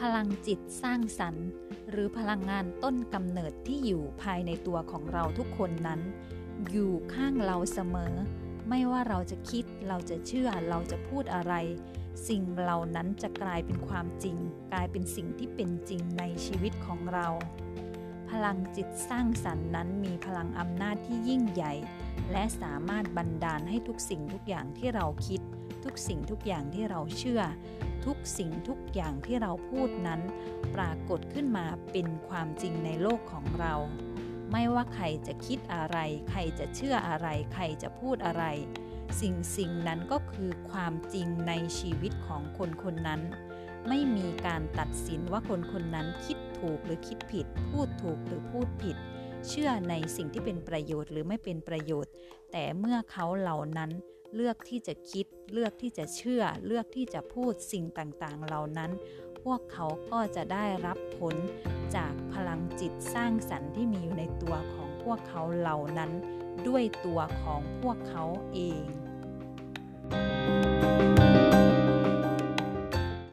พลังจิตสร้างสรรค์ หรือพลังงานต้นกำเนิดที่อยู่ภายในตัวของเราทุกคนนั้น อยู่ข้างเราเสมอ ไม่ว่าเราจะคิดเราจะเชื่อเราจะพูดอะไร สิ่งเหล่านั้นจะกลายเป็นความจริง กลายเป็นสิ่งที่เป็นจริงในชีวิตของเรา พลังจิตสร้างสรรค์นั้นมีพลังอำนาจที่ยิ่งใหญ่ และสามารถบันดาลให้ทุกสิ่งทุกอย่างที่เราคิด ทุกสิ่งทุกอย่างที่เราเชื่อ ทุกสิ่งทุกอย่างที่เราพูดนั้น ปรากฏขึ้นมาเป็นความจริงในโลกของเรา ไม่ว่าใครจะคิดอะไร ใครจะเชื่ออะไร ใครจะพูดอะไร สิ่งสิ่งนั้นก็คือความจริงในชีวิตของคนคนนั้น ไม่มีการตัดสินว่าคนคนนั้นคิดถูกหรือคิดผิด พูดถูกหรือพูดผิด เชื่อในสิ่งที่เป็นประโยชน์หรือไม่เป็นประโยชน์ แต่เมื่อเขาเหล่านั้น เลือกที่จะคิด เลือกที่จะเชื่อ เลือกที่จะพูดสิ่งต่างๆ เหล่านั้น พวกเขาก็จะได้รับผลจากพลังจิตสร้างสรรค์ที่มีอยู่ในตัวของพวกเขาเหล่านั้น ด้วยตัวของพวกเขาเอง